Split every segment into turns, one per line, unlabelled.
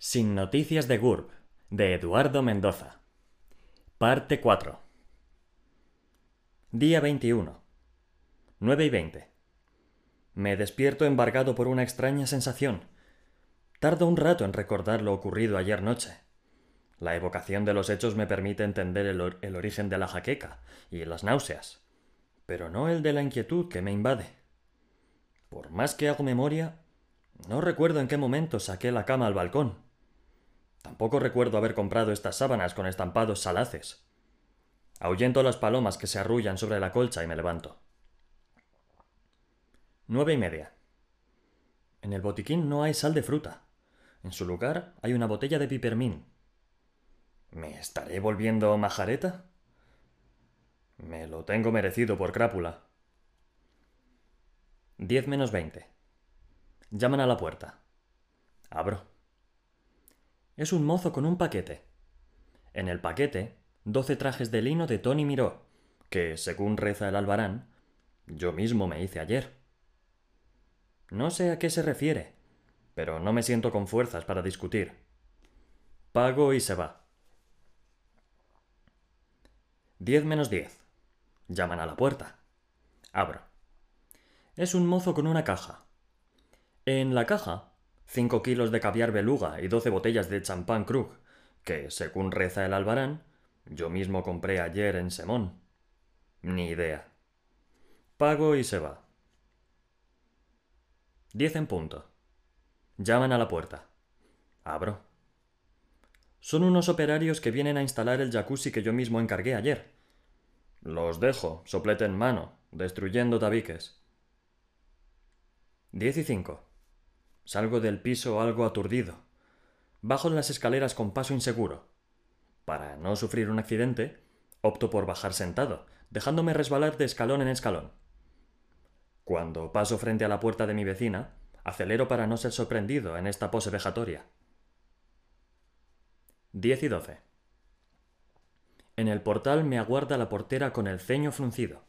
Sin noticias de GURB, de Eduardo Mendoza. Parte 4. Día 21. 9 y 20. Me despierto embargado por una extraña sensación. Tardo un rato en recordar lo ocurrido ayer noche. La evocación de los hechos me permite entender el, el origen de la jaqueca y las náuseas, pero no el de la inquietud que me invade. Por más que hago memoria, no recuerdo en qué momento saqué la cama al balcón. Tampoco recuerdo haber comprado estas sábanas con estampados salaces. Ahuyento las palomas que se arrullan sobre la colcha y me levanto. Nueve y media. En el botiquín no hay sal de fruta. En su lugar hay una botella de pipermín. ¿Me estaré volviendo majareta? Me lo tengo merecido por crápula. Diez menos veinte. Llaman a la puerta. Abro. Es un mozo con un paquete. En el paquete, doce trajes de lino de Tony Miró, que, según reza el albarán, yo mismo me hice ayer. No sé a qué se refiere, pero no me siento con fuerzas para discutir. Pago y se va. Diez menos diez. Llaman a la puerta. Abro. Es un mozo con una caja. En la caja, cinco kilos de caviar beluga y doce botellas de champán Krug, que, según reza el albarán, yo mismo compré ayer en Semón. Ni idea. Pago y se va. Diez en punto. Llaman a la puerta. Abro. Son unos operarios que vienen a instalar el jacuzzi que yo mismo encargué ayer. Los dejo, soplete en mano, destruyendo tabiques. Diez y cinco. Salgo del piso algo aturdido. Bajo las escaleras con paso inseguro. Para no sufrir un accidente, opto por bajar sentado, dejándome resbalar de escalón en escalón. Cuando paso frente a la puerta de mi vecina, acelero para no ser sorprendido en esta pose vejatoria. 10 y 12. En el portal me aguarda la portera con el ceño fruncido.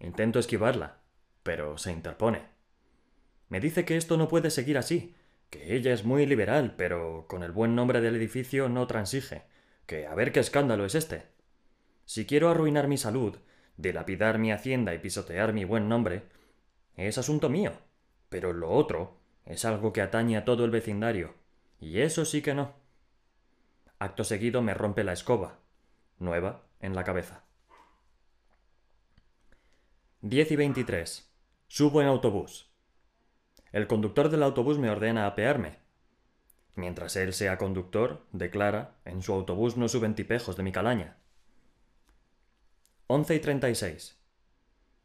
Intento esquivarla, pero se interpone. Me dice que esto no puede seguir así, que ella es muy liberal, pero con el buen nombre del edificio no transige, que a ver qué escándalo es este. Si quiero arruinar mi salud, dilapidar mi hacienda y pisotear mi buen nombre, es asunto mío, pero lo otro es algo que atañe a todo el vecindario, y eso sí que no. Acto seguido me rompe la escoba, nueva, en la cabeza. 10 y 23. Subo en autobús. El conductor del autobús me ordena apearme. Mientras él sea conductor, declara, en su autobús no suben tipejos de mi calaña. 11 y 36.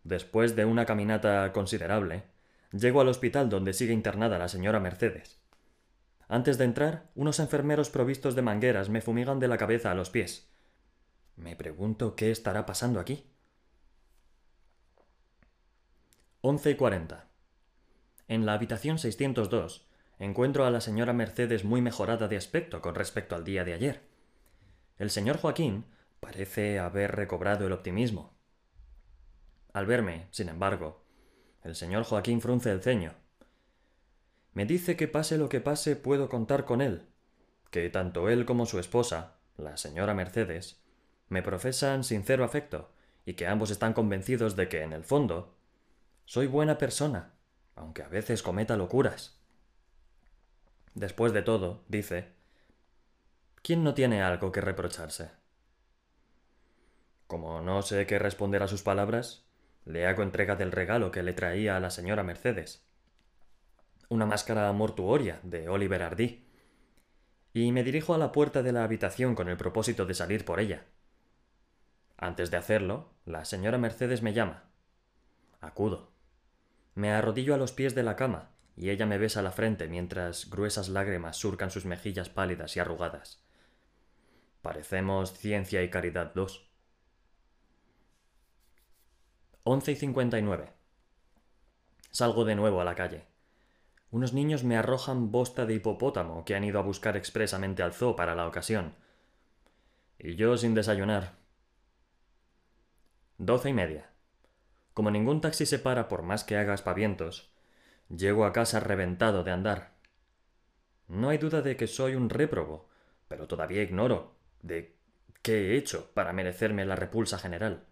Después de una caminata considerable, llego al hospital donde sigue internada la señora Mercedes. Antes de entrar, unos enfermeros provistos de mangueras me fumigan de la cabeza a los pies. Me pregunto qué estará pasando aquí. 11 y 40. En la habitación 602 encuentro a la señora Mercedes muy mejorada de aspecto con respecto al día de ayer. El señor Joaquín parece haber recobrado el optimismo. Al verme, sin embargo, el señor Joaquín frunce el ceño. Me dice que pase lo que pase puedo contar con él, que tanto él como su esposa, la señora Mercedes, me profesan sincero afecto y que ambos están convencidos de que, en el fondo, soy buena persona, aunque a veces cometa locuras. Después de todo, dice, ¿quién no tiene algo que reprocharse? Como no sé qué responder a sus palabras, le hago entrega del regalo que le traía a la señora Mercedes. Una máscara mortuoria de Oliver Hardy. Y me dirijo a la puerta de la habitación con el propósito de salir por ella. Antes de hacerlo, la señora Mercedes me llama. Acudo. Me arrodillo a los pies de la cama y ella me besa la frente mientras gruesas lágrimas surcan sus mejillas pálidas y arrugadas. Parecemos ciencia y caridad dos. 11 y 59. Salgo de nuevo a la calle. Unos niños me arrojan bosta de hipopótamo que han ido a buscar expresamente al zoo para la ocasión. Y yo sin desayunar. Doce y media. Como ningún taxi se para por más que haga aspavientos, llego a casa reventado de andar. No hay duda de que soy un réprobo, pero todavía ignoro de qué he hecho para merecerme la repulsa general.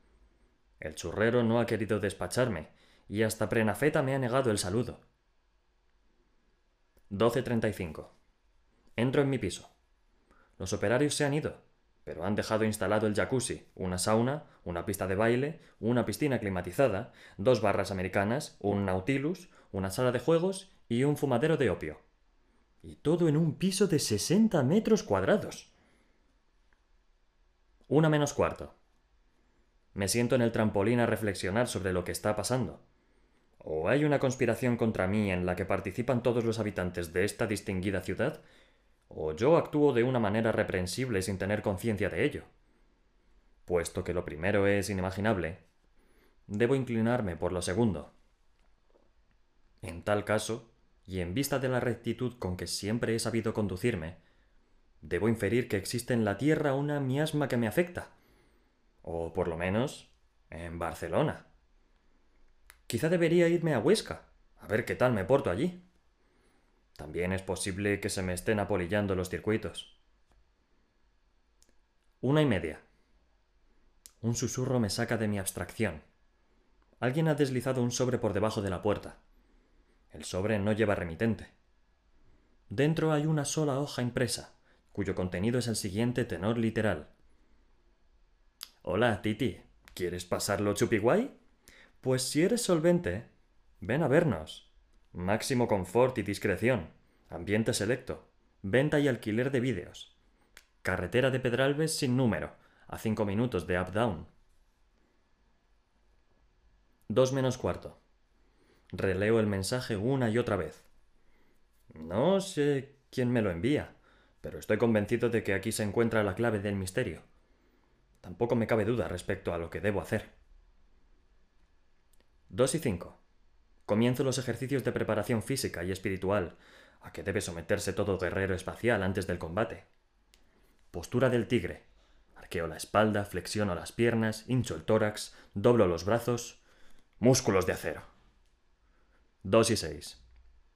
El churrero no ha querido despacharme, y hasta Prenafeta me ha negado el saludo. 12.35. Entro en mi piso. Los operarios se han ido, pero han dejado instalado el jacuzzi, una sauna, una pista de baile, una piscina climatizada, dos barras americanas, un nautilus, una sala de juegos y un fumadero de opio. Y todo en un piso de 60 metros cuadrados. Una menos cuarto. Me siento en el trampolín a reflexionar sobre lo que está pasando. ¿O hay una conspiración contra mí en la que participan todos los habitantes de esta distinguida ciudad? ¿O yo actúo de una manera reprensible sin tener conciencia de ello? Puesto que lo primero es inimaginable, debo inclinarme por lo segundo. En tal caso, y en vista de la rectitud con que siempre he sabido conducirme, debo inferir que existe en la Tierra una miasma que me afecta. O por lo menos, en Barcelona. Quizá debería irme a Huesca, a ver qué tal me porto allí. También es posible que se me estén apolillando los circuitos. Una y media. Un susurro me saca de mi abstracción. Alguien ha deslizado un sobre por debajo de la puerta. El sobre no lleva remitente. Dentro hay una sola hoja impresa, cuyo contenido es el siguiente tenor literal. Hola, Titi. ¿Quieres pasarlo chupiguay? Pues si eres solvente, ven a vernos. Máximo confort y discreción. Ambiente selecto. Venta y alquiler de vídeos. Carretera de Pedralbes sin número, a cinco minutos de up-down. Dos menos cuarto. Releo el mensaje una y otra vez. No sé quién me lo envía, pero estoy convencido de que aquí se encuentra la clave del misterio. Tampoco me cabe duda respecto a lo que debo hacer. 2 y 5. Comienzo los ejercicios de preparación física y espiritual, a que debe someterse todo guerrero espacial antes del combate. Postura del tigre. Arqueo la espalda, flexiono las piernas, hincho el tórax, doblo los brazos. Músculos de acero. 2 y 6.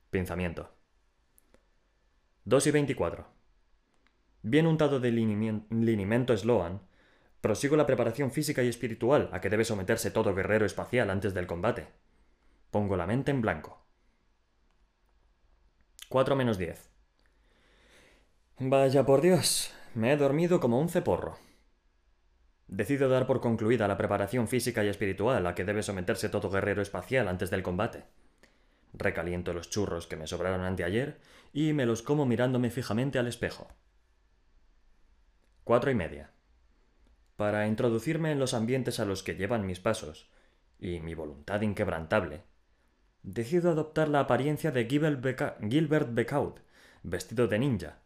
Pinzamiento. 2 y 24. Bien untado de linimento Sloan, prosigo la preparación física y espiritual a que debe someterse todo guerrero espacial antes del combate. Pongo la mente en blanco. 4 menos 10. Vaya por Dios, me he dormido como un ceporro. Decido dar por concluida la preparación física y espiritual a que debe someterse todo guerrero espacial antes del combate. Recaliento los churros que me sobraron anteayer y me los como mirándome fijamente al espejo. Cuatro y media. Para introducirme en los ambientes a los que llevan mis pasos, y mi voluntad inquebrantable, decido adoptar la apariencia de Gilbert Becaud, vestido de ninja.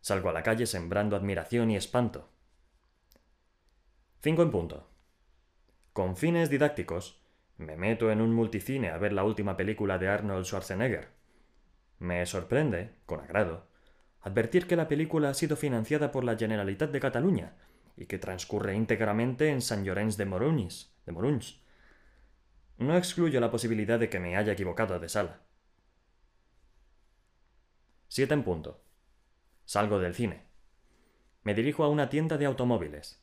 Salgo a la calle sembrando admiración y espanto. Cinco en punto. Con fines didácticos, me meto en un multicine a ver la última película de Arnold Schwarzenegger. Me sorprende, con agrado, advertir que la película ha sido financiada por la Generalitat de Cataluña y que transcurre íntegramente en San Llorenç de Morunys, de Morunys. No excluyo la posibilidad de que me haya equivocado de sala. Siete en punto. Salgo del cine. Me dirijo a una tienda de automóviles.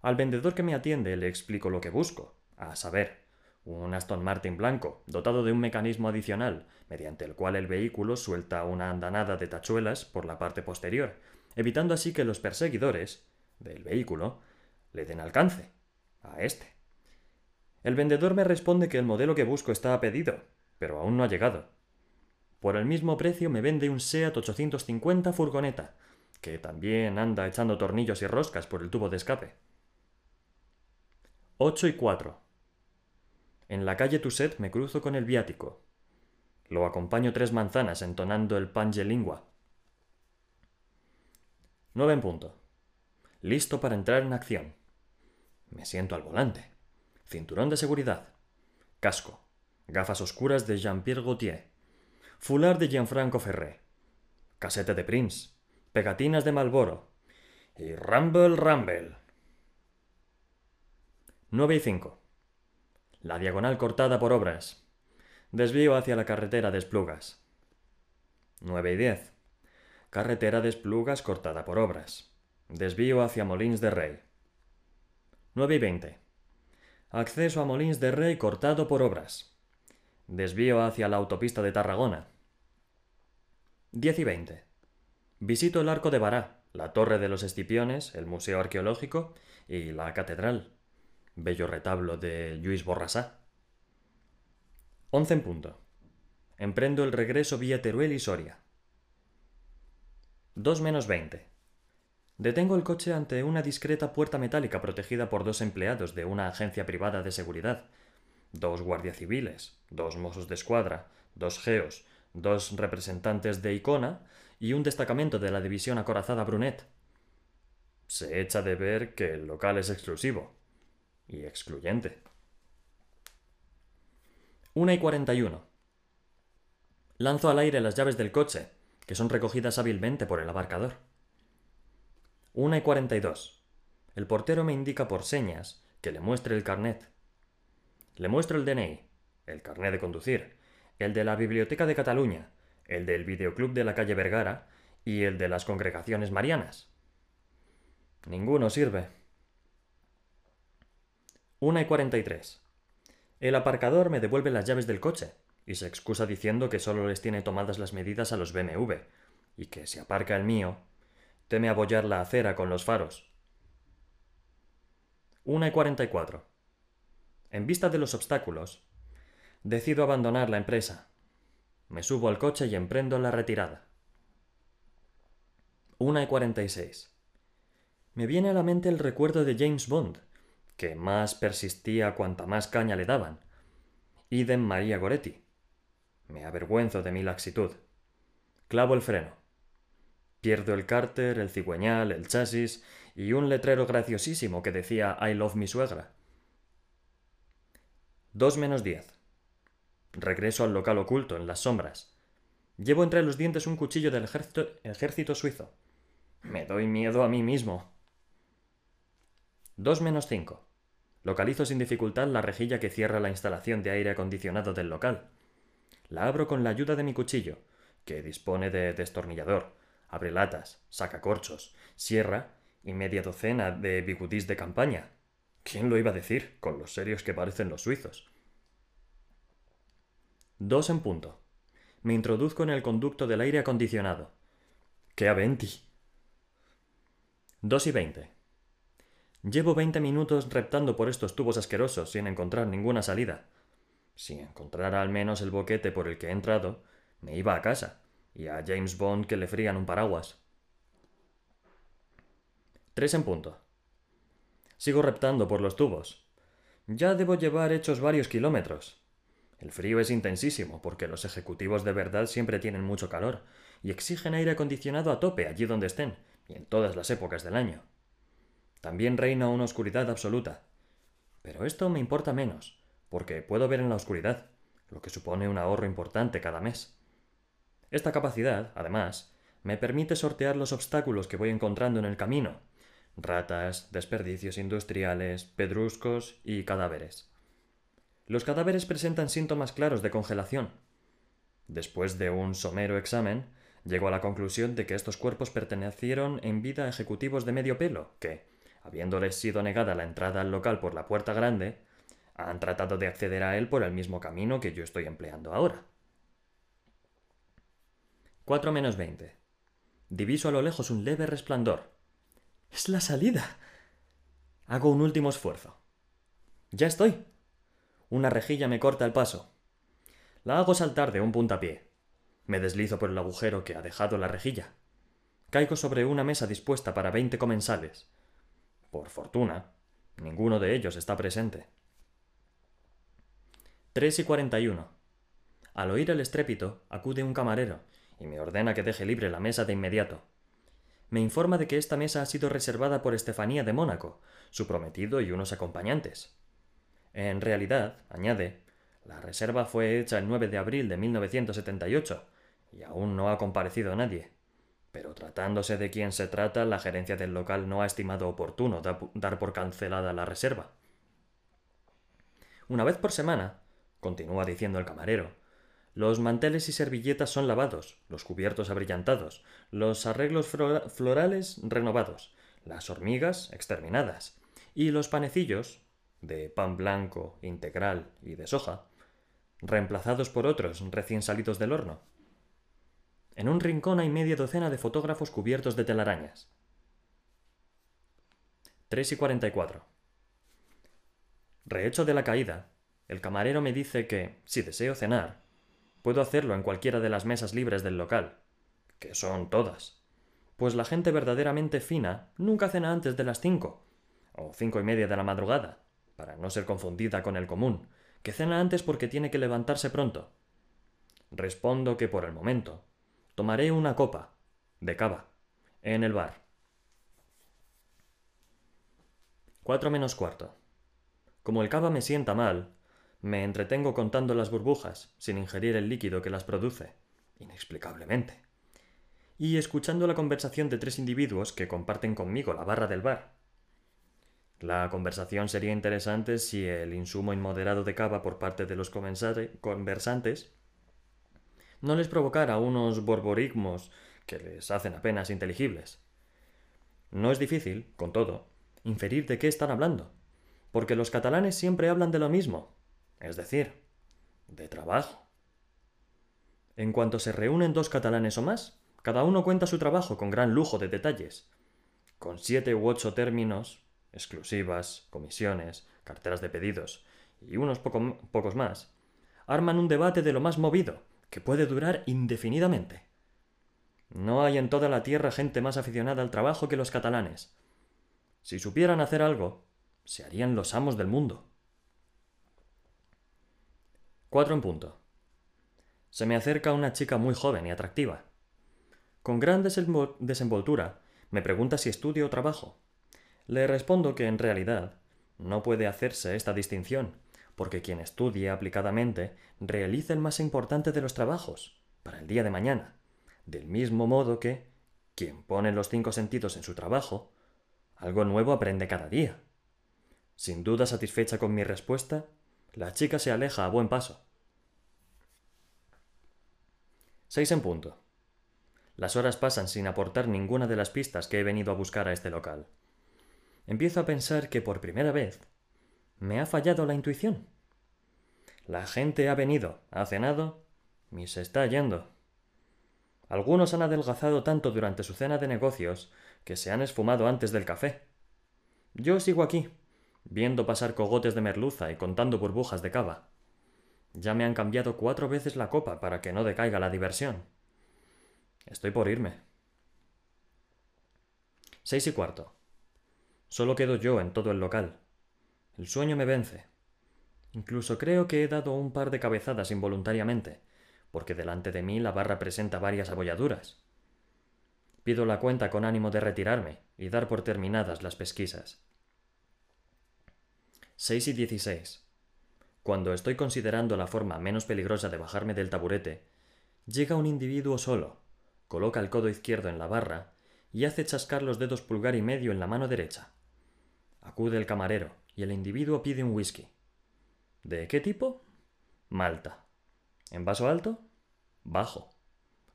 Al vendedor que me atiende le explico lo que busco, a saber, un Aston Martin blanco, dotado de un mecanismo adicional, mediante el cual el vehículo suelta una andanada de tachuelas por la parte posterior, evitando así que los perseguidores del vehículo le den alcance a este. El vendedor me responde que el modelo que busco está a pedido, pero aún no ha llegado. Por el mismo precio me vende un SEAT 850 furgoneta, que también anda echando tornillos y roscas por el tubo de escape. 8 y 4. En la calle Tusset me cruzo con el viático. Lo acompaño tres manzanas entonando el pange lingua. 9 en punto. Listo para entrar en acción. Me siento al volante. Cinturón de seguridad. Casco. Gafas oscuras de Jean-Pierre Gaultier. Fular de Gianfranco Ferré. Casete de Prince. Pegatinas de Malboro. Y Rumble Rumble. 9 y 5. La diagonal cortada por obras. Desvío hacia la carretera de Esplugas. 9 y 10. Carretera de Esplugas cortada por obras. Desvío hacia Molins de Rey. 9 y 20. Acceso a Molins de Rey cortado por obras. Desvío hacia la autopista de Tarragona. 10 y 20. Visito el Arco de Bará, la Torre de los Escipiones, el Museo Arqueológico y la Catedral. Bello retablo de Lluís Borrasá. 11 en punto. Emprendo el regreso vía Teruel y Soria. 2 menos 20. Detengo el coche ante una discreta puerta metálica protegida por dos empleados de una agencia privada de seguridad, dos guardias civiles, dos mozos de escuadra, dos geos, dos representantes de Icona y un destacamento de la división acorazada Brunet. Se echa de ver que el local es exclusivo y excluyente. 1 y 41. Lanzo al aire las llaves del coche que son recogidas hábilmente por el abarcador. Una y cuarenta y dos. El portero me indica por señas que le muestre el carnet. Le muestro el DNI, el carnet de conducir, el de la Biblioteca de Cataluña, el del Videoclub de la calle Vergara y el de las congregaciones marianas. Ninguno sirve. Una y cuarenta y tres. El aparcador me devuelve las llaves del coche y se excusa diciendo que solo les tiene tomadas las medidas a los BMW, y que si aparca el mío, teme abollar la acera con los faros. Una y cuarenta y cuatro. En vista de los obstáculos, decido abandonar la empresa. Me subo al coche y emprendo la retirada. Una y cuarenta y seis. Me viene a la mente el recuerdo de James Bond, que más persistía cuanta más caña le daban. Idem María Goretti. Me avergüenzo de mi laxitud. Clavo el freno. Pierdo el cárter, el cigüeñal, el chasis y un letrero graciosísimo que decía I love mi suegra. Dos menos diez. Regreso al local oculto, en las sombras. Llevo entre los dientes un cuchillo del ejército, suizo. Me doy miedo a mí mismo. Dos menos cinco. Localizo sin dificultad la rejilla que cierra la instalación de aire acondicionado del local. La abro con la ayuda de mi cuchillo, que dispone de destornillador, abre latas, saca corchos, sierra y media docena de bigudís de campaña. ¿Quién lo iba a decir, con los serios que parecen los suizos? Dos en punto. Me introduzco en el conducto del aire acondicionado. ¡Qué aventi! Dos y veinte. Llevo veinte minutos reptando por estos tubos asquerosos sin encontrar ninguna salida. Si encontrara al menos el boquete por el que he entrado, me iba a casa, y a James Bond que le frían un paraguas. Tres en punto. Sigo reptando por los tubos. Ya debo llevar hechos varios kilómetros. El frío es intensísimo, porque los ejecutivos de verdad siempre tienen mucho calor, y exigen aire acondicionado a tope allí donde estén, y en todas las épocas del año. También reina una oscuridad absoluta. Pero esto me importa menos porque puedo ver en la oscuridad, lo que supone un ahorro importante cada mes. Esta capacidad, además, me permite sortear los obstáculos que voy encontrando en el camino ratas, desperdicios industriales, pedruscos y cadáveres. Los cadáveres presentan síntomas claros de congelación. Después de un somero examen, llego a la conclusión de que estos cuerpos pertenecieron en vida a ejecutivos de medio pelo, que, habiéndoles sido negada la entrada al local por la puerta grande, han tratado de acceder a él por el mismo camino que yo estoy empleando ahora. 4 menos 20. Diviso a lo lejos un leve resplandor. Es la salida. Hago un último esfuerzo. Ya estoy. Una rejilla me corta el paso. La hago saltar de un puntapié. Me deslizo por el agujero que ha dejado la rejilla. Caigo sobre una mesa dispuesta para veinte comensales. Por fortuna, ninguno de ellos está presente. 3 y 41. Al oír el estrépito, acude un camarero y me ordena que deje libre la mesa de inmediato. Me informa de que esta mesa ha sido reservada por Estefanía de Mónaco, su prometido y unos acompañantes. En realidad, añade, la reserva fue hecha el 9 de abril de 1978 y aún no ha comparecido nadie. Pero tratándose de quien se trata, la gerencia del local no ha estimado oportuno dar por cancelada la reserva. Una vez por semana, continúa diciendo el camarero, Los manteles y servilletas son lavados, los cubiertos abrillantados, los arreglos florales renovados, las hormigas exterminadas, y los panecillos, de pan blanco, integral y de soja, reemplazados por otros recién salidos del horno. En un rincón hay media docena de fotógrafos cubiertos de telarañas. 3 y 44. Rehecho de la caída, el camarero me dice que, si deseo cenar, puedo hacerlo en cualquiera de las mesas libres del local, que son todas, pues la gente verdaderamente fina nunca cena antes de las cinco, o cinco y media de la madrugada, para no ser confundida con el común, que cena antes porque tiene que levantarse pronto. Respondo que por el momento tomaré una copa de cava en el bar. Cuatro menos cuarto. Como el cava me sienta mal, me entretengo contando las burbujas, sin ingerir el líquido que las produce, inexplicablemente, y escuchando la conversación de tres individuos que comparten conmigo la barra del bar. La conversación sería interesante si el insumo inmoderado de cava por parte de los conversantes no les provocara unos borborigmos que les hacen apenas inteligibles. No es difícil, con todo, inferir de qué están hablando, porque los catalanes siempre hablan de lo mismo, es decir, de trabajo. En cuanto se reúnen dos catalanes o más, cada uno cuenta su trabajo con gran lujo de detalles, con siete u ocho términos exclusivas, comisiones, carteras de pedidos y unos pocos más, arman un debate de lo más movido, que puede durar indefinidamente. No hay en toda la tierra gente más aficionada al trabajo que los catalanes. Si supieran hacer algo, se harían los amos del mundo. Cuatro en punto. Se me acerca una chica muy joven y atractiva. Con gran desenvoltura, me pregunta si estudio o trabajo. Le respondo que en realidad no puede hacerse esta distinción, porque quien estudia aplicadamente realiza el más importante de los trabajos, para el día de mañana, del mismo modo que quien pone los cinco sentidos en su trabajo, algo nuevo aprende cada día. Sin duda satisfecha con mi respuesta, la chica se aleja a buen paso. Seis en punto. Las horas pasan sin aportar ninguna de las pistas que he venido a buscar a este local empiezo a pensar que por primera vez me ha fallado la intuición. La gente ha venido, ha cenado y se está yendo. Algunos han adelgazado tanto durante su cena de negocios que se han esfumado antes del café. Yo sigo aquí, viendo pasar cogotes de merluza y contando burbujas de cava. Ya me han cambiado cuatro veces la copa para que no decaiga la diversión. Estoy por irme. Seis y cuarto. Solo quedo yo en todo el local. El sueño me vence. Incluso creo que he dado un par de cabezadas involuntariamente, porque delante de mí la barra presenta varias abolladuras. Pido la cuenta con ánimo de retirarme y dar por terminadas las pesquisas. 6 y 16. Cuando estoy considerando la forma menos peligrosa de bajarme del taburete, llega un individuo solo, coloca el codo izquierdo en la barra y hace chascar los dedos pulgar y medio en la mano derecha. Acude el camarero y el individuo pide un whisky. ¿De qué tipo? Malta. ¿En vaso alto? Bajo.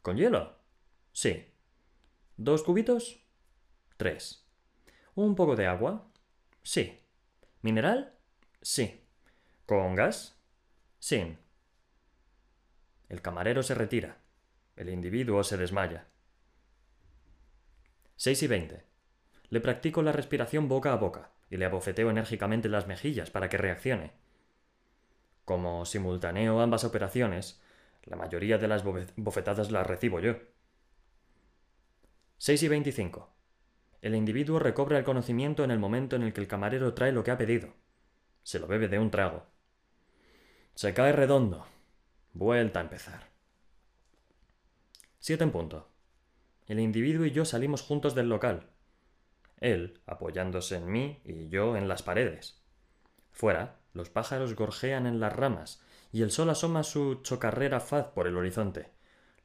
¿Con hielo? Sí. ¿Dos cubitos? Tres. ¿Un poco de agua? Sí. ¿Mineral? Sí. ¿Con gas? Sí. El camarero se retira. El individuo se desmaya. Seis y veinte. Le practico la respiración boca a boca y le abofeteo enérgicamente las mejillas para que reaccione. Como simultaneo ambas operaciones, la mayoría de las bofetadas las recibo yo. 6 y 25. El individuo recobra el conocimiento en el momento en el que el camarero trae lo que ha pedido. Se lo bebe de un trago. Se cae redondo. Vuelta a empezar. 7 en punto. El individuo y yo salimos juntos del local, él apoyándose en mí y yo en las paredes. Fuera, los pájaros gorjean en las ramas y el sol asoma su chocarrera faz por el horizonte,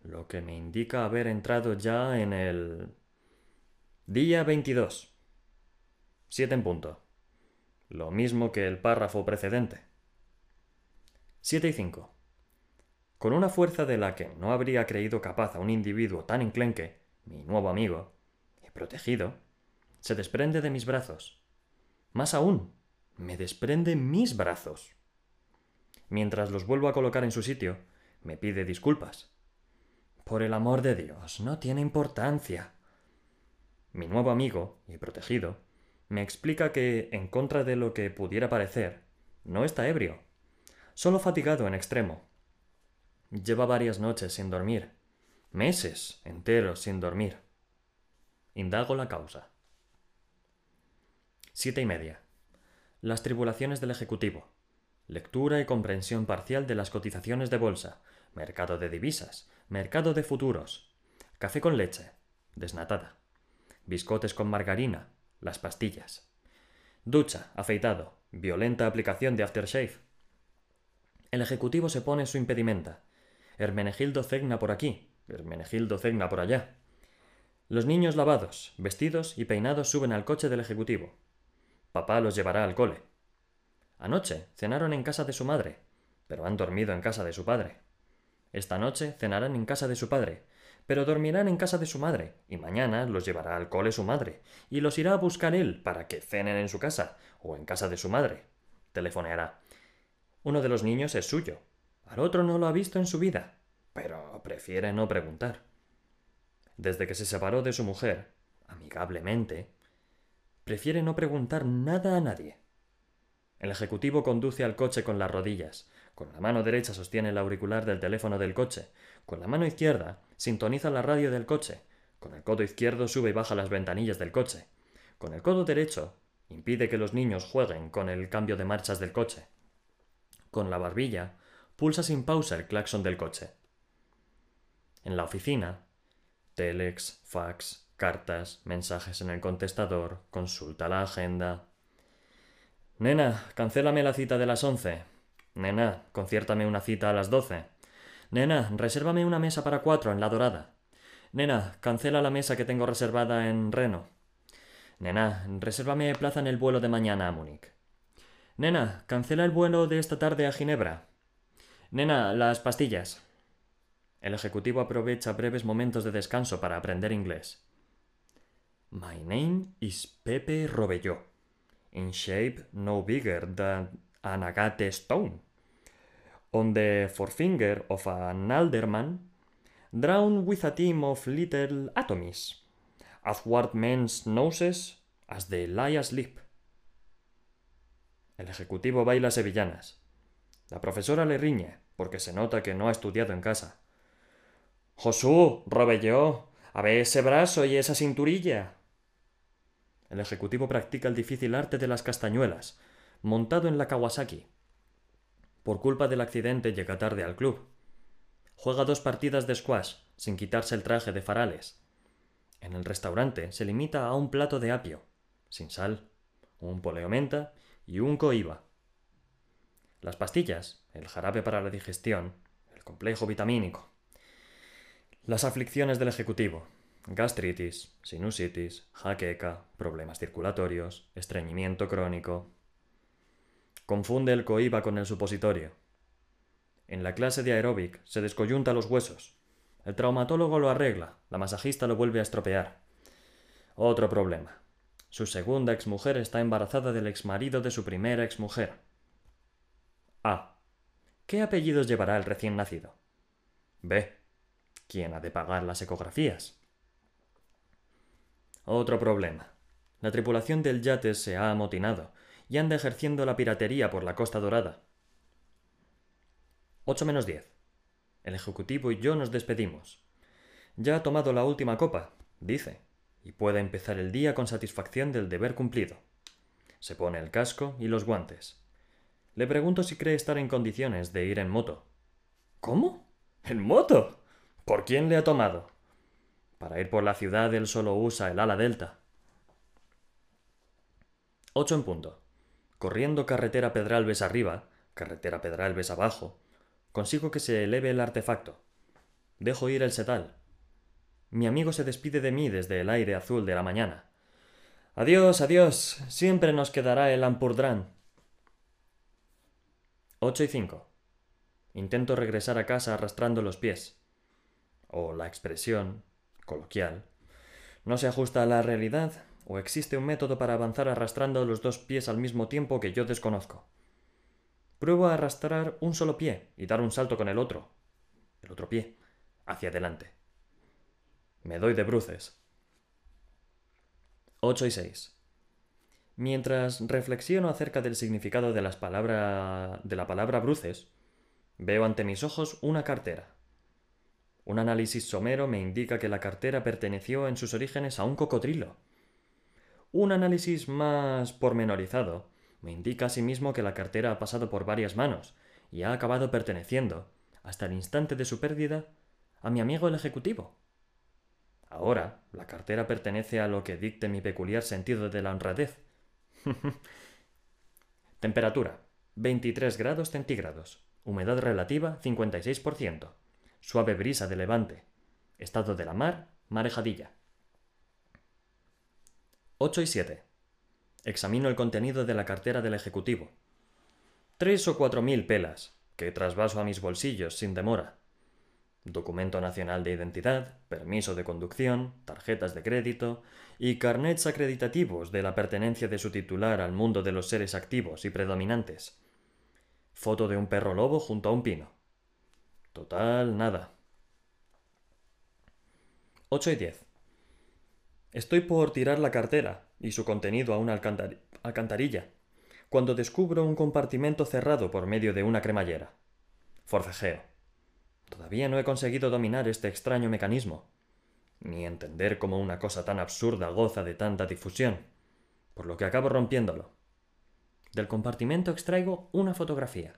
lo que me indica haber entrado ya en el día 22. Siete en punto. Lo mismo que el párrafo precedente. Siete y cinco. con una fuerza de la que no habría creído capaz a un individuo tan enclenque, mi nuevo amigo, y protegido, se desprende de mis brazos. Más aún, me desprende mis brazos. Mientras los vuelvo a colocar en su sitio, me pide disculpas. Por el amor de Dios, no tiene importancia. Mi nuevo amigo y protegido me explica que, en contra de lo que pudiera parecer, no está ebrio, solo fatigado en extremo. Lleva varias noches sin dormir, meses enteros sin dormir. Indago la causa. Siete y media. Las tribulaciones del Ejecutivo. Lectura y comprensión parcial de las cotizaciones de bolsa, mercado de divisas, mercado de futuros, café con leche, desnatada, biscotes con margarina, las pastillas, ducha, afeitado, violenta aplicación de aftershave. El ejecutivo se pone su impedimenta. Hermenegildo cegna por aquí, Hermenegildo cegna por allá. Los niños lavados, vestidos y peinados suben al coche del ejecutivo. Papá los llevará al cole. Anoche cenaron en casa de su madre, pero han dormido en casa de su padre. Esta noche cenarán en casa de su padre, pero dormirán en casa de su madre, y mañana los llevará al cole su madre, y los irá a buscar él para que cenen en su casa, o en casa de su madre. Telefoneará. Uno de los niños es suyo, al otro no lo ha visto en su vida, pero prefiere no preguntar. Desde que se separó de su mujer, amigablemente, prefiere no preguntar nada a nadie. El ejecutivo conduce al coche con las rodillas, con la mano derecha sostiene el auricular del teléfono del coche. Con la mano izquierda sintoniza la radio del coche. Con el codo izquierdo sube y baja las ventanillas del coche. Con el codo derecho impide que los niños jueguen con el cambio de marchas del coche. Con la barbilla pulsa sin pausa el claxon del coche. En la oficina, telex, fax, cartas, mensajes en el contestador, consulta la agenda. Nena, cancélame la cita de las once. Nena, conciértame una cita a las doce. Nena, resérvame una mesa para cuatro en La Dorada. Nena, cancela la mesa que tengo reservada en Reno. Nena, resérvame plaza en el vuelo de mañana a Múnich. Nena, cancela el vuelo de esta tarde a Ginebra. Nena, las pastillas. El ejecutivo aprovecha breves momentos de descanso para aprender inglés. My name is Pepe Robelló. In shape no bigger than an agate stone on the forefinger of an alderman, drawn with a team of little atomies, athwart men's noses as they lie asleep. El ejecutivo baila sevillanas. La profesora le riñe, porque se nota que no ha estudiado en casa. Josú, robelló, a ver ese brazo y esa cinturilla. El ejecutivo practica el difícil arte de las castañuelas, montado en la Kawasaki, por culpa del accidente llega tarde al club. Juega dos partidas de squash sin quitarse el traje de farales. En el restaurante se limita a un plato de apio, sin sal, un poleomenta y un coiba. Las pastillas, el jarabe para la digestión, el complejo vitamínico. Las aflicciones del ejecutivo, gastritis, sinusitis, jaqueca, problemas circulatorios, estreñimiento crónico, Confunde el coiba con el supositorio. En la clase de aeróbic se descoyunta los huesos. El traumatólogo lo arregla, la masajista lo vuelve a estropear. Otro problema. Su segunda exmujer está embarazada del exmarido de su primera exmujer. A. ¿Qué apellidos llevará el recién nacido? B. ¿Quién ha de pagar las ecografías? Otro problema. La tripulación del yate se ha amotinado y anda ejerciendo la piratería por la Costa Dorada. 8 menos 10. El ejecutivo y yo nos despedimos. Ya ha tomado la última copa, dice, y puede empezar el día con satisfacción del deber cumplido. Se pone el casco y los guantes. Le pregunto si cree estar en condiciones de ir en moto. ¿Cómo? ¿En moto? ¿Por quién le ha tomado? Para ir por la ciudad él solo usa el ala delta. Ocho en punto corriendo carretera Pedralbes arriba, carretera Pedralbes abajo, consigo que se eleve el artefacto. Dejo ir el setal. Mi amigo se despide de mí desde el aire azul de la mañana. Adiós, adiós. Siempre nos quedará el Ampurdrán. Ocho y cinco. Intento regresar a casa arrastrando los pies. O la expresión, coloquial, no se ajusta a la realidad o existe un método para avanzar arrastrando los dos pies al mismo tiempo que yo desconozco. Pruebo a arrastrar un solo pie y dar un salto con el otro, el otro pie, hacia adelante. Me doy de bruces. 8 y 6. Mientras reflexiono acerca del significado de, las palabra, de la palabra bruces, veo ante mis ojos una cartera. Un análisis somero me indica que la cartera perteneció en sus orígenes a un cocodrilo. Un análisis más pormenorizado me indica asimismo que la cartera ha pasado por varias manos y ha acabado perteneciendo, hasta el instante de su pérdida, a mi amigo el ejecutivo. Ahora, la cartera pertenece a lo que dicte mi peculiar sentido de la honradez. Temperatura 23 grados centígrados. Humedad relativa 56%. Suave brisa de levante. Estado de la mar, marejadilla. 8 y 7. Examino el contenido de la cartera del Ejecutivo. Tres o cuatro mil pelas, que trasvaso a mis bolsillos sin demora. Documento nacional de identidad, permiso de conducción, tarjetas de crédito y carnets acreditativos de la pertenencia de su titular al mundo de los seres activos y predominantes. Foto de un perro lobo junto a un pino. Total, nada. 8 y 10. Estoy por tirar la cartera y su contenido a una alcantarilla, cuando descubro un compartimento cerrado por medio de una cremallera. Forcejeo. Todavía no he conseguido dominar este extraño mecanismo, ni entender cómo una cosa tan absurda goza de tanta difusión, por lo que acabo rompiéndolo. Del compartimento extraigo una fotografía.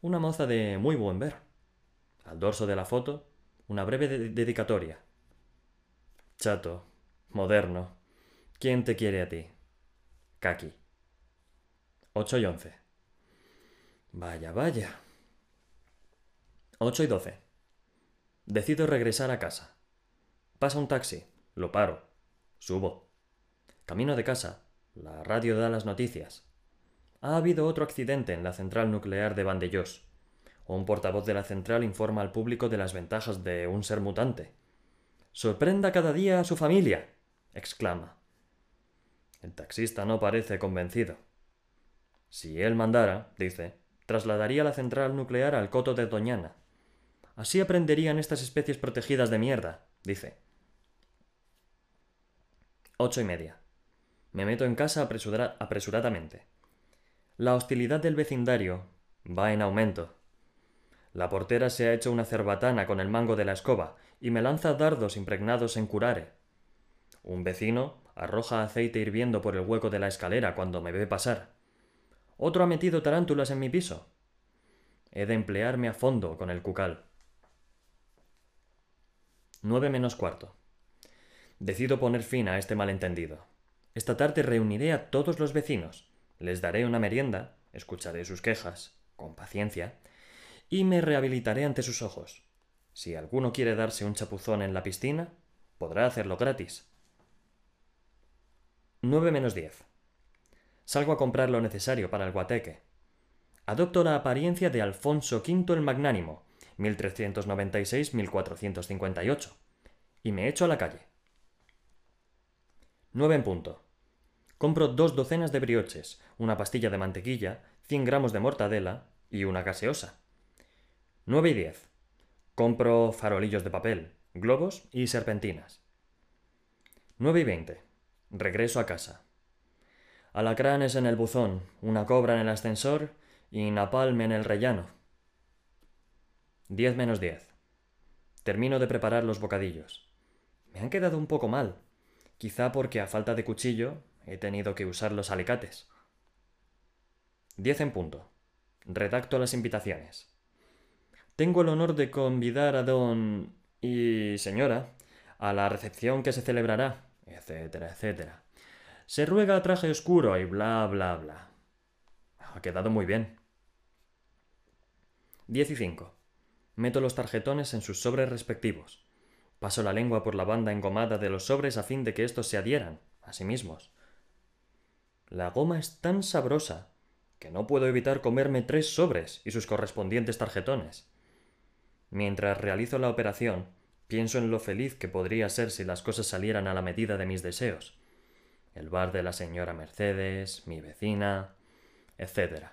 Una moza de muy buen ver. Al dorso de la foto, una breve dedicatoria. Chato, moderno, ¿quién te quiere a ti? Kaki. 8 y 11. Vaya, vaya. 8 y 12. Decido regresar a casa. Pasa un taxi, lo paro, subo. Camino de casa, la radio da las noticias. Ha habido otro accidente en la central nuclear de Vandellós. Un portavoz de la central informa al público de las ventajas de un ser mutante. Sorprenda cada día a su familia, exclama. El taxista no parece convencido. Si él mandara, dice, trasladaría la central nuclear al coto de Doñana. Así aprenderían estas especies protegidas de mierda, dice. Ocho y media. Me meto en casa apresuradamente. La hostilidad del vecindario va en aumento. La portera se ha hecho una cerbatana con el mango de la escoba y me lanza dardos impregnados en curare. Un vecino arroja aceite hirviendo por el hueco de la escalera cuando me ve pasar. Otro ha metido tarántulas en mi piso. He de emplearme a fondo con el cucal. Nueve menos cuarto. Decido poner fin a este malentendido. Esta tarde reuniré a todos los vecinos, les daré una merienda, escucharé sus quejas, con paciencia, y me rehabilitaré ante sus ojos. Si alguno quiere darse un chapuzón en la piscina, podrá hacerlo gratis. 9 menos 10. Salgo a comprar lo necesario para el guateque. Adopto la apariencia de Alfonso V el Magnánimo, 1396-1458, y me echo a la calle. 9 en punto. Compro dos docenas de brioches, una pastilla de mantequilla, 100 gramos de mortadela y una gaseosa. 9 y 10. Compro farolillos de papel, globos y serpentinas. 9 y 20. Regreso a casa. Alacranes en el buzón, una cobra en el ascensor y napalm en el rellano. 10 menos 10. Termino de preparar los bocadillos. Me han quedado un poco mal, quizá porque a falta de cuchillo he tenido que usar los alicates. 10 en punto. Redacto las invitaciones. Tengo el honor de convidar a don y señora a la recepción que se celebrará, etcétera, etcétera. Se ruega traje oscuro y bla, bla, bla. Ha quedado muy bien. 15. Meto los tarjetones en sus sobres respectivos. Paso la lengua por la banda engomada de los sobres a fin de que estos se adhieran a sí mismos. La goma es tan sabrosa que no puedo evitar comerme tres sobres y sus correspondientes tarjetones. Mientras realizo la operación, pienso en lo feliz que podría ser si las cosas salieran a la medida de mis deseos. El bar de la señora Mercedes, mi vecina, etc.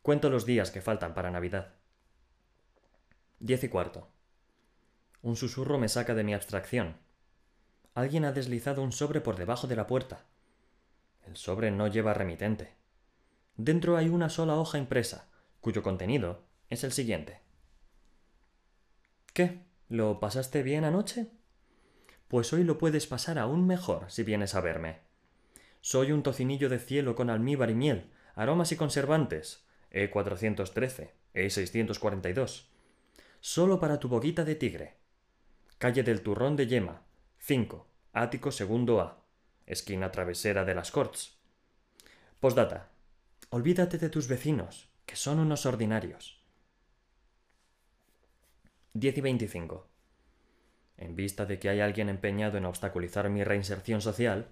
Cuento los días que faltan para Navidad. Diez y cuarto. Un susurro me saca de mi abstracción. Alguien ha deslizado un sobre por debajo de la puerta. El sobre no lleva remitente. Dentro hay una sola hoja impresa, cuyo contenido es el siguiente. ¿Qué? ¿Lo pasaste bien anoche? Pues hoy lo puedes pasar aún mejor si vienes a verme. Soy un tocinillo de cielo con almíbar y miel, aromas y conservantes, E413, E642. Solo para tu boquita de tigre. Calle del Turrón de Yema, 5, ático segundo A, esquina travesera de las Corts. Postdata. Olvídate de tus vecinos, que son unos ordinarios. 10 y 25. En vista de que hay alguien empeñado en obstaculizar mi reinserción social,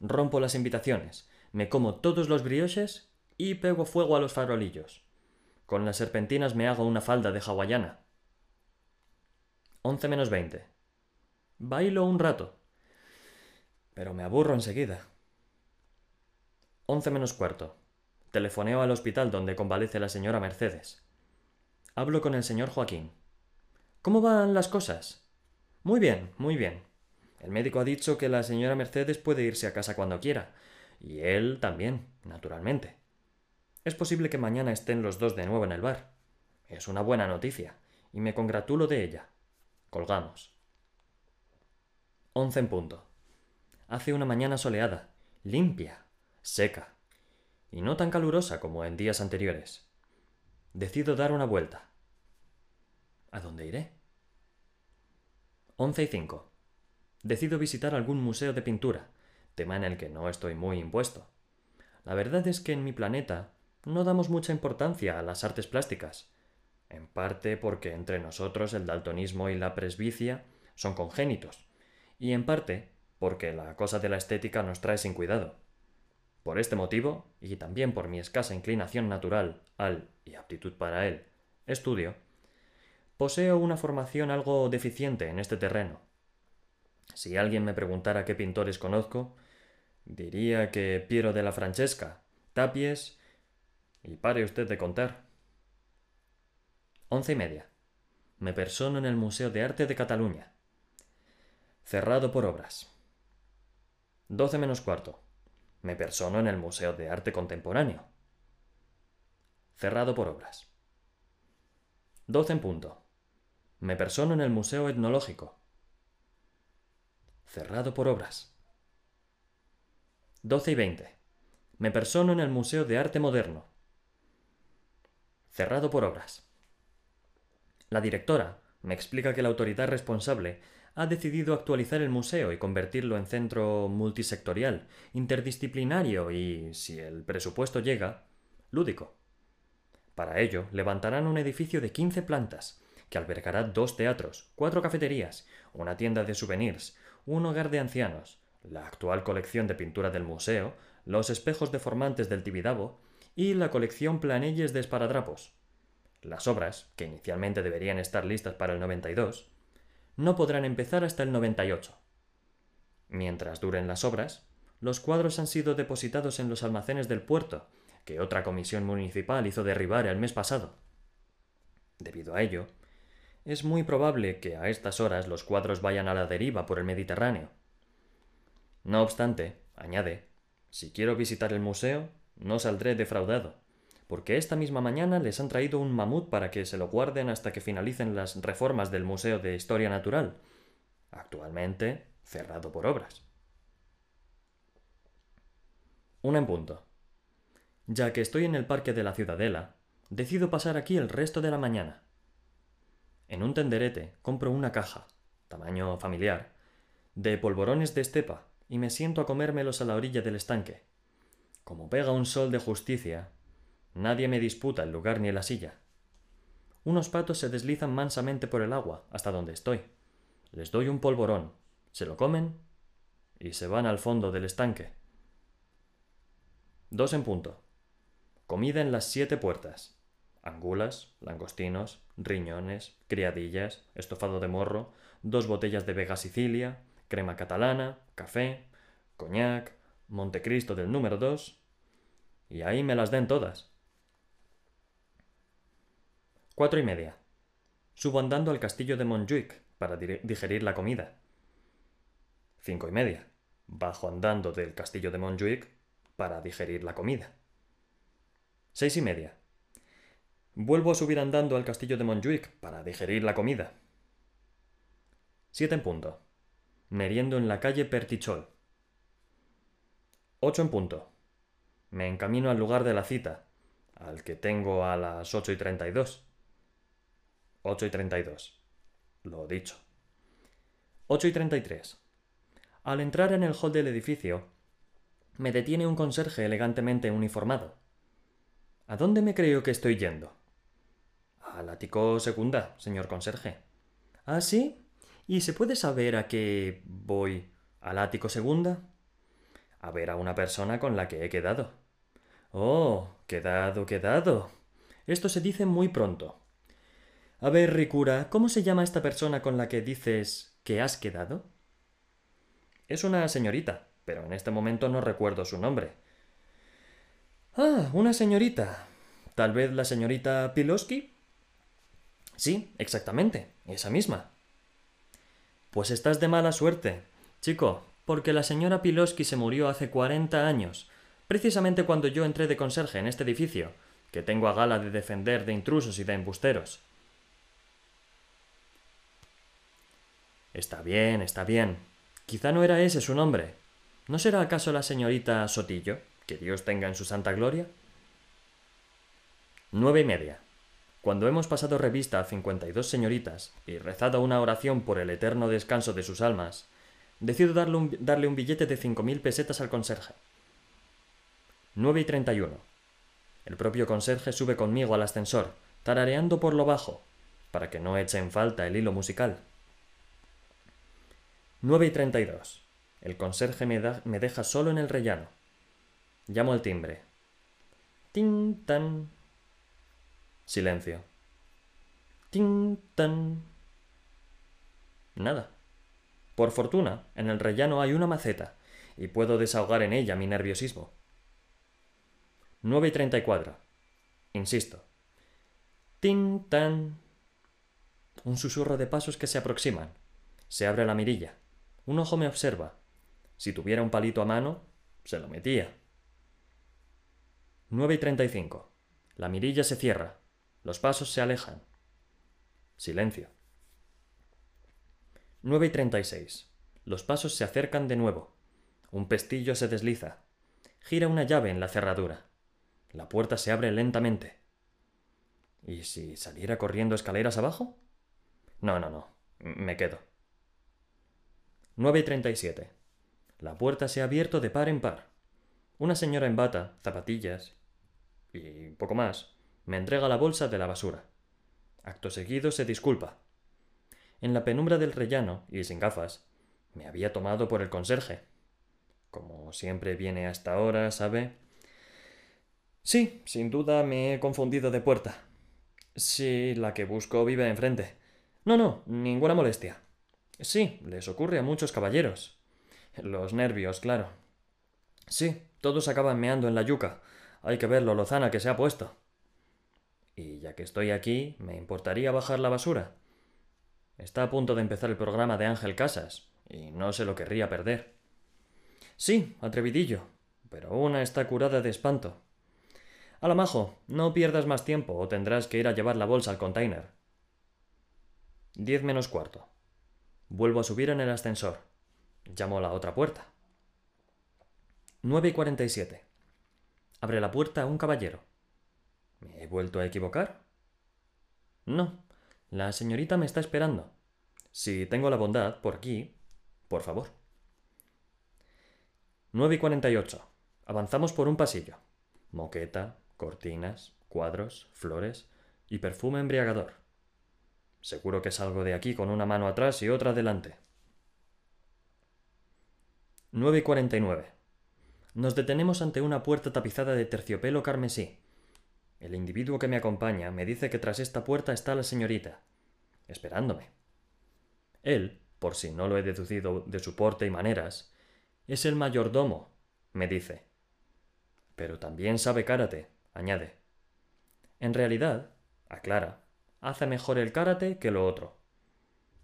rompo las invitaciones, me como todos los brioches y pego fuego a los farolillos. Con las serpentinas me hago una falda de hawaiana. 11 menos 20. Bailo un rato, pero me aburro enseguida. 11 menos cuarto. Telefoneo al hospital donde convalece la señora Mercedes. Hablo con el señor Joaquín. ¿Cómo van las cosas? Muy bien, muy bien. El médico ha dicho que la señora Mercedes puede irse a casa cuando quiera, y él también, naturalmente. Es posible que mañana estén los dos de nuevo en el bar. Es una buena noticia, y me congratulo de ella. Colgamos. Once en punto. Hace una mañana soleada, limpia, seca, y no tan calurosa como en días anteriores. Decido dar una vuelta. ¿A dónde iré? Once y cinco. Decido visitar algún museo de pintura, tema en el que no estoy muy impuesto. La verdad es que en mi planeta no damos mucha importancia a las artes plásticas, en parte porque entre nosotros el daltonismo y la presbicia son congénitos, y en parte porque la cosa de la estética nos trae sin cuidado. Por este motivo, y también por mi escasa inclinación natural al, y aptitud para él, estudio, Poseo una formación algo deficiente en este terreno. Si alguien me preguntara qué pintores conozco, diría que Piero de la Francesca, Tapies y pare usted de contar. Once y media. Me persono en el Museo de Arte de Cataluña. Cerrado por obras. Doce menos cuarto. Me persono en el Museo de Arte Contemporáneo. Cerrado por obras. Doce en punto. Me persono en el Museo Etnológico. Cerrado por obras. 12 y 20. Me persono en el Museo de Arte Moderno. Cerrado por obras. La directora me explica que la autoridad responsable ha decidido actualizar el museo y convertirlo en centro multisectorial, interdisciplinario y, si el presupuesto llega, lúdico. Para ello, levantarán un edificio de 15 plantas, que albergará dos teatros, cuatro cafeterías, una tienda de souvenirs, un hogar de ancianos, la actual colección de pintura del museo, los espejos deformantes del Tibidabo y la colección Planelles de esparadrapos. Las obras, que inicialmente deberían estar listas para el 92, no podrán empezar hasta el 98. Mientras duren las obras, los cuadros han sido depositados en los almacenes del puerto, que otra comisión municipal hizo derribar el mes pasado. Debido a ello, es muy probable que a estas horas los cuadros vayan a la deriva por el Mediterráneo. No obstante, añade, si quiero visitar el museo, no saldré defraudado, porque esta misma mañana les han traído un mamut para que se lo guarden hasta que finalicen las reformas del Museo de Historia Natural, actualmente cerrado por obras. Una en punto. Ya que estoy en el parque de la Ciudadela, decido pasar aquí el resto de la mañana. En un tenderete compro una caja, tamaño familiar, de polvorones de estepa y me siento a comérmelos a la orilla del estanque. Como pega un sol de justicia, nadie me disputa el lugar ni la silla. Unos patos se deslizan mansamente por el agua hasta donde estoy. Les doy un polvorón, se lo comen y se van al fondo del estanque. Dos en punto. Comida en las siete puertas. Angulas, langostinos, riñones, criadillas, estofado de morro, dos botellas de Vega Sicilia, crema catalana, café, coñac, Montecristo del número 2. Y ahí me las den todas. Cuatro y media. Subo andando al castillo de Montjuic para digerir la comida. Cinco y media. Bajo andando del castillo de Montjuic para digerir la comida. Seis y media. Vuelvo a subir andando al castillo de Montjuic para digerir la comida. Siete en punto. Meriendo en la calle Pertichol. Ocho en punto. Me encamino al lugar de la cita, al que tengo a las ocho y treinta y dos. Ocho y treinta y dos. Lo dicho. Ocho y treinta y tres. Al entrar en el hall del edificio, me detiene un conserje elegantemente uniformado. ¿A dónde me creo que estoy yendo? Al ático segunda, señor conserje. ¿Ah, sí? ¿Y se puede saber a qué voy al ático segunda? A ver a una persona con la que he quedado. Oh, quedado, quedado. Esto se dice muy pronto. A ver, Ricura, ¿cómo se llama esta persona con la que dices que has quedado? Es una señorita, pero en este momento no recuerdo su nombre. Ah, una señorita. ¿Tal vez la señorita Piloski? Sí, exactamente, esa misma. Pues estás de mala suerte, chico, porque la señora Piloski se murió hace cuarenta años, precisamente cuando yo entré de conserje en este edificio, que tengo a gala de defender de intrusos y de embusteros. Está bien, está bien, Quizá no era ese su nombre. ¿No será acaso la señorita Sotillo? Que Dios tenga en su santa gloria. Nueve y media. Cuando hemos pasado revista a cincuenta y dos señoritas y rezado una oración por el eterno descanso de sus almas, decido darle un, darle un billete de cinco mil pesetas al conserje. Nueve y treinta y uno. El propio conserje sube conmigo al ascensor, tarareando por lo bajo, para que no eche en falta el hilo musical. 9 y 32. El conserje me, me deja solo en el rellano. Llamo al timbre. Tin tan. Silencio. Tin tan. Nada. Por fortuna, en el rellano hay una maceta, y puedo desahogar en ella mi nerviosismo. 9 y 34. Insisto. Tin tan. Un susurro de pasos que se aproximan. Se abre la mirilla. Un ojo me observa. Si tuviera un palito a mano, se lo metía. Nueve y treinta y cinco. La mirilla se cierra. Los pasos se alejan. Silencio. Nueve y treinta y seis. Los pasos se acercan de nuevo. Un pestillo se desliza. Gira una llave en la cerradura. La puerta se abre lentamente. ¿Y si saliera corriendo escaleras abajo? No, no, no. Me quedo. 9.37. La puerta se ha abierto de par en par. Una señora en bata, zapatillas y poco más me entrega la bolsa de la basura. Acto seguido se disculpa. En la penumbra del rellano y sin gafas, me había tomado por el conserje. Como siempre viene hasta ahora, ¿sabe? Sí, sin duda me he confundido de puerta. Sí, la que busco vive enfrente. No, no, ninguna molestia. Sí, les ocurre a muchos caballeros. Los nervios, claro. Sí, todos acaban meando en la yuca. Hay que ver lo lozana que se ha puesto. Y ya que estoy aquí, me importaría bajar la basura. Está a punto de empezar el programa de Ángel Casas, y no se lo querría perder. Sí, atrevidillo, pero una está curada de espanto. Alamajo, no pierdas más tiempo o tendrás que ir a llevar la bolsa al container. Diez menos cuarto. Vuelvo a subir en el ascensor. Llamo a la otra puerta. 9 y 47. Abre la puerta un caballero. ¿Me he vuelto a equivocar? No, la señorita me está esperando. Si tengo la bondad, por aquí, por favor. 9 y 48. Avanzamos por un pasillo. Moqueta, cortinas, cuadros, flores y perfume embriagador. Seguro que salgo de aquí con una mano atrás y otra adelante. 9 y 49. Nos detenemos ante una puerta tapizada de terciopelo carmesí, el individuo que me acompaña me dice que tras esta puerta está la señorita, esperándome. Él, por si no lo he deducido de su porte y maneras, es el mayordomo, me dice. Pero también sabe karate, añade. En realidad, aclara, hace mejor el karate que lo otro.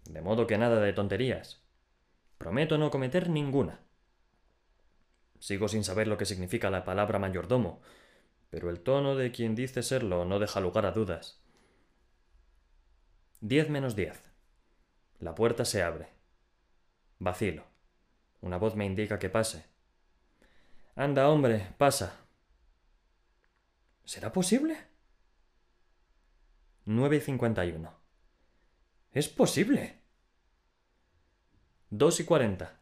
De modo que nada de tonterías. Prometo no cometer ninguna. Sigo sin saber lo que significa la palabra mayordomo, pero el tono de quien dice serlo no deja lugar a dudas. Diez menos diez. La puerta se abre. Vacilo. Una voz me indica que pase. Anda, hombre, pasa. ¿Será posible? Nueve y cincuenta y uno. ¡Es posible! Dos y cuarenta.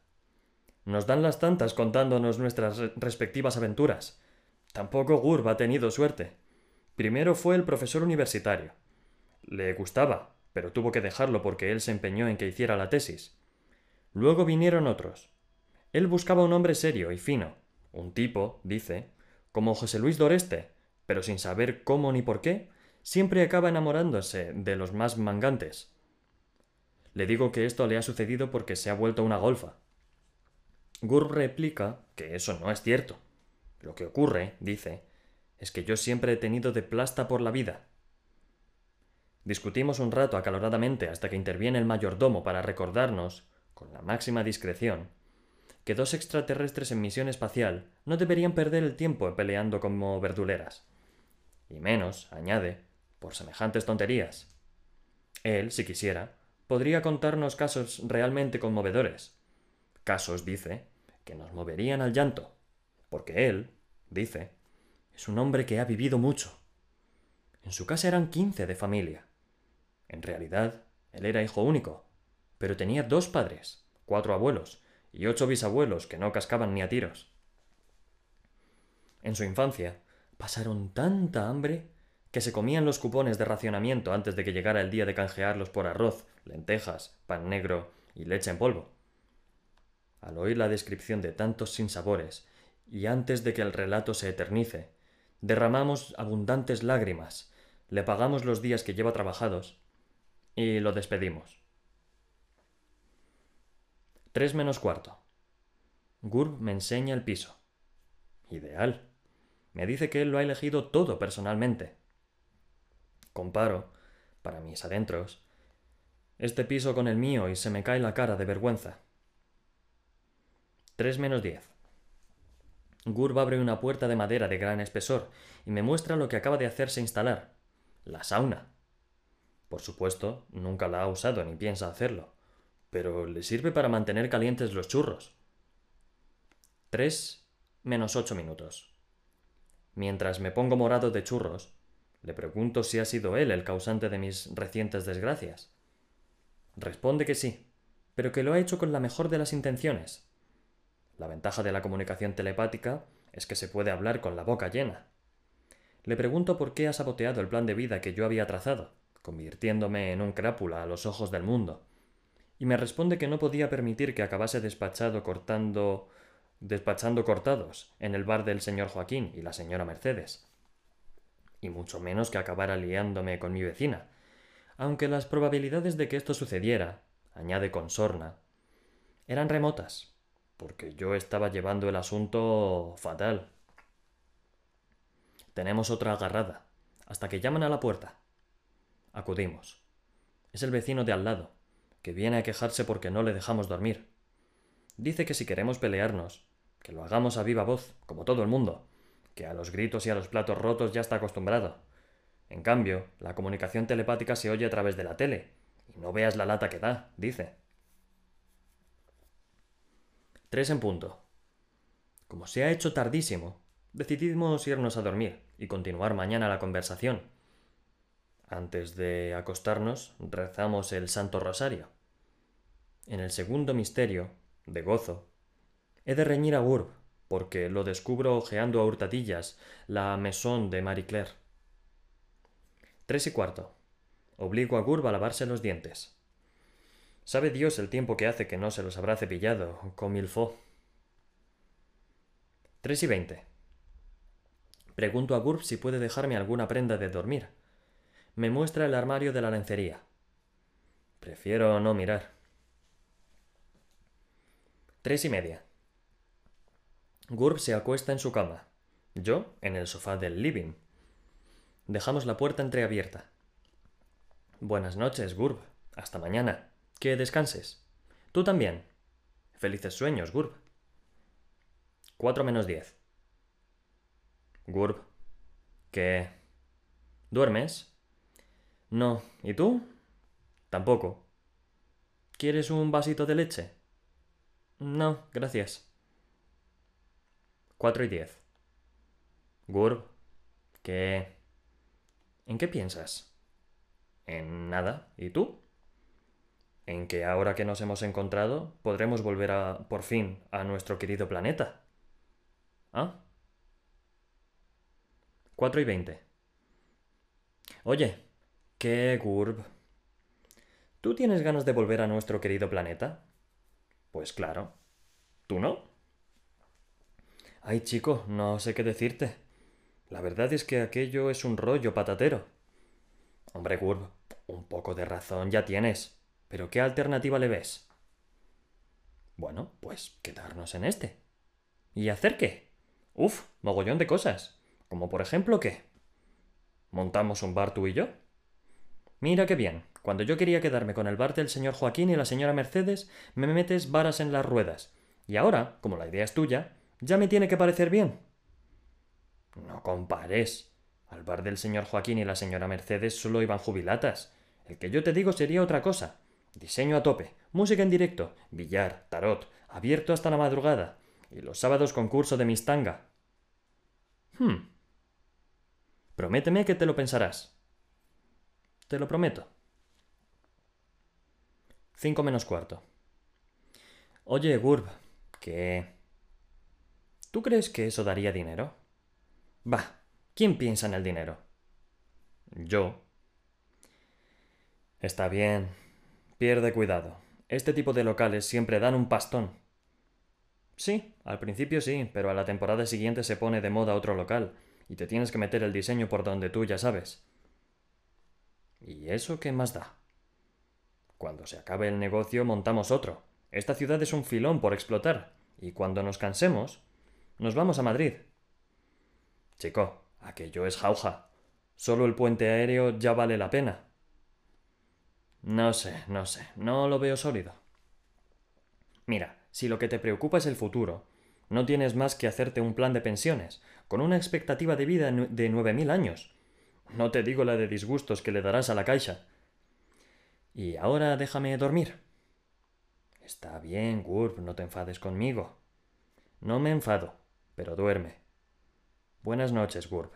Nos dan las tantas contándonos nuestras respectivas aventuras. Tampoco Gurb ha tenido suerte. Primero fue el profesor universitario. Le gustaba, pero tuvo que dejarlo porque él se empeñó en que hiciera la tesis. Luego vinieron otros. Él buscaba un hombre serio y fino, un tipo, dice, como José Luis Doreste, pero sin saber cómo ni por qué, siempre acaba enamorándose de los más mangantes. Le digo que esto le ha sucedido porque se ha vuelto una golfa. Gur replica que eso no es cierto, lo que ocurre, dice, es que yo siempre he tenido de plasta por la vida. Discutimos un rato acaloradamente hasta que interviene el mayordomo para recordarnos, con la máxima discreción, que dos extraterrestres en misión espacial no deberían perder el tiempo peleando como verduleras. Y menos, añade, por semejantes tonterías. Él, si quisiera, podría contarnos casos realmente conmovedores. Casos, dice, que nos moverían al llanto porque él, dice, es un hombre que ha vivido mucho. En su casa eran quince de familia. En realidad, él era hijo único, pero tenía dos padres, cuatro abuelos y ocho bisabuelos que no cascaban ni a tiros. En su infancia, pasaron tanta hambre que se comían los cupones de racionamiento antes de que llegara el día de canjearlos por arroz, lentejas, pan negro y leche en polvo. Al oír la descripción de tantos sinsabores y antes de que el relato se eternice, derramamos abundantes lágrimas, le pagamos los días que lleva trabajados y lo despedimos. Tres menos cuarto. Gurb me enseña el piso. Ideal. Me dice que él lo ha elegido todo personalmente. Comparo, para mis adentros, este piso con el mío y se me cae la cara de vergüenza. Tres menos diez. Gurb abre una puerta de madera de gran espesor y me muestra lo que acaba de hacerse instalar. La sauna. Por supuesto, nunca la ha usado ni piensa hacerlo, pero le sirve para mantener calientes los churros. Tres menos ocho minutos. Mientras me pongo morado de churros, le pregunto si ha sido él el causante de mis recientes desgracias. Responde que sí, pero que lo ha hecho con la mejor de las intenciones. La ventaja de la comunicación telepática es que se puede hablar con la boca llena. Le pregunto por qué ha saboteado el plan de vida que yo había trazado, convirtiéndome en un crápula a los ojos del mundo. Y me responde que no podía permitir que acabase despachado cortando despachando cortados en el bar del señor Joaquín y la señora Mercedes. Y mucho menos que acabara liándome con mi vecina, aunque las probabilidades de que esto sucediera, añade con sorna, eran remotas porque yo estaba llevando el asunto fatal. Tenemos otra agarrada, hasta que llaman a la puerta. Acudimos. Es el vecino de al lado, que viene a quejarse porque no le dejamos dormir. Dice que si queremos pelearnos, que lo hagamos a viva voz, como todo el mundo, que a los gritos y a los platos rotos ya está acostumbrado. En cambio, la comunicación telepática se oye a través de la tele, y no veas la lata que da, dice. Tres en punto. Como se ha hecho tardísimo, decidimos irnos a dormir y continuar mañana la conversación. Antes de acostarnos, rezamos el Santo Rosario. En el segundo misterio, de gozo, he de reñir a Gurb, porque lo descubro ojeando a hurtadillas la mesón de Marie Claire. Tres y cuarto. Obligo a Gurb a lavarse los dientes. Sabe Dios el tiempo que hace que no se los habrá cepillado, con milfó. Tres y veinte. Pregunto a Gurb si puede dejarme alguna prenda de dormir. Me muestra el armario de la lencería. Prefiero no mirar. Tres y media. Gurb se acuesta en su cama. Yo en el sofá del living. Dejamos la puerta entreabierta. Buenas noches, Gurb. Hasta mañana. Que descanses. Tú también. Felices sueños, Gurb. Cuatro menos diez. Gurb. ¿Qué? ¿Duermes? No. ¿Y tú? Tampoco. ¿Quieres un vasito de leche? No, gracias. Cuatro y diez. Gurb. ¿Qué? ¿En qué piensas? En nada. ¿Y tú? En que ahora que nos hemos encontrado podremos volver a, por fin, a nuestro querido planeta. ¿Ah? 4 y 20. Oye, ¿qué, Gurb? ¿Tú tienes ganas de volver a nuestro querido planeta? Pues claro. ¿Tú no? Ay, chico, no sé qué decirte. La verdad es que aquello es un rollo patatero. Hombre, Gurb, un poco de razón ya tienes. Pero ¿qué alternativa le ves? Bueno, pues quedarnos en este. ¿Y hacer qué? Uf, mogollón de cosas. Como por ejemplo, ¿qué? ¿Montamos un bar tú y yo? Mira qué bien. Cuando yo quería quedarme con el bar del señor Joaquín y la señora Mercedes, me metes varas en las ruedas. Y ahora, como la idea es tuya, ya me tiene que parecer bien. No compares. Al bar del señor Joaquín y la señora Mercedes solo iban jubilatas. El que yo te digo sería otra cosa. Diseño a tope, música en directo, billar, tarot, abierto hasta la madrugada. Y los sábados concurso de mistanga. Hmm. Prométeme que te lo pensarás. Te lo prometo. Cinco menos cuarto. Oye, Gurb, ¿qué? ¿Tú crees que eso daría dinero? Bah, ¿quién piensa en el dinero? Yo. Está bien. Pierde cuidado. Este tipo de locales siempre dan un pastón. Sí, al principio sí, pero a la temporada siguiente se pone de moda otro local, y te tienes que meter el diseño por donde tú ya sabes. ¿Y eso qué más da? Cuando se acabe el negocio montamos otro. Esta ciudad es un filón por explotar, y cuando nos cansemos, nos vamos a Madrid. Chico, aquello es jauja. Solo el puente aéreo ya vale la pena. No sé, no sé, no lo veo sólido. Mira, si lo que te preocupa es el futuro, no tienes más que hacerte un plan de pensiones, con una expectativa de vida de nueve mil años. No te digo la de disgustos que le darás a la caixa. Y ahora déjame dormir. Está bien, Gurb, no te enfades conmigo. No me enfado, pero duerme. Buenas noches, Gurb.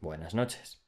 Buenas noches.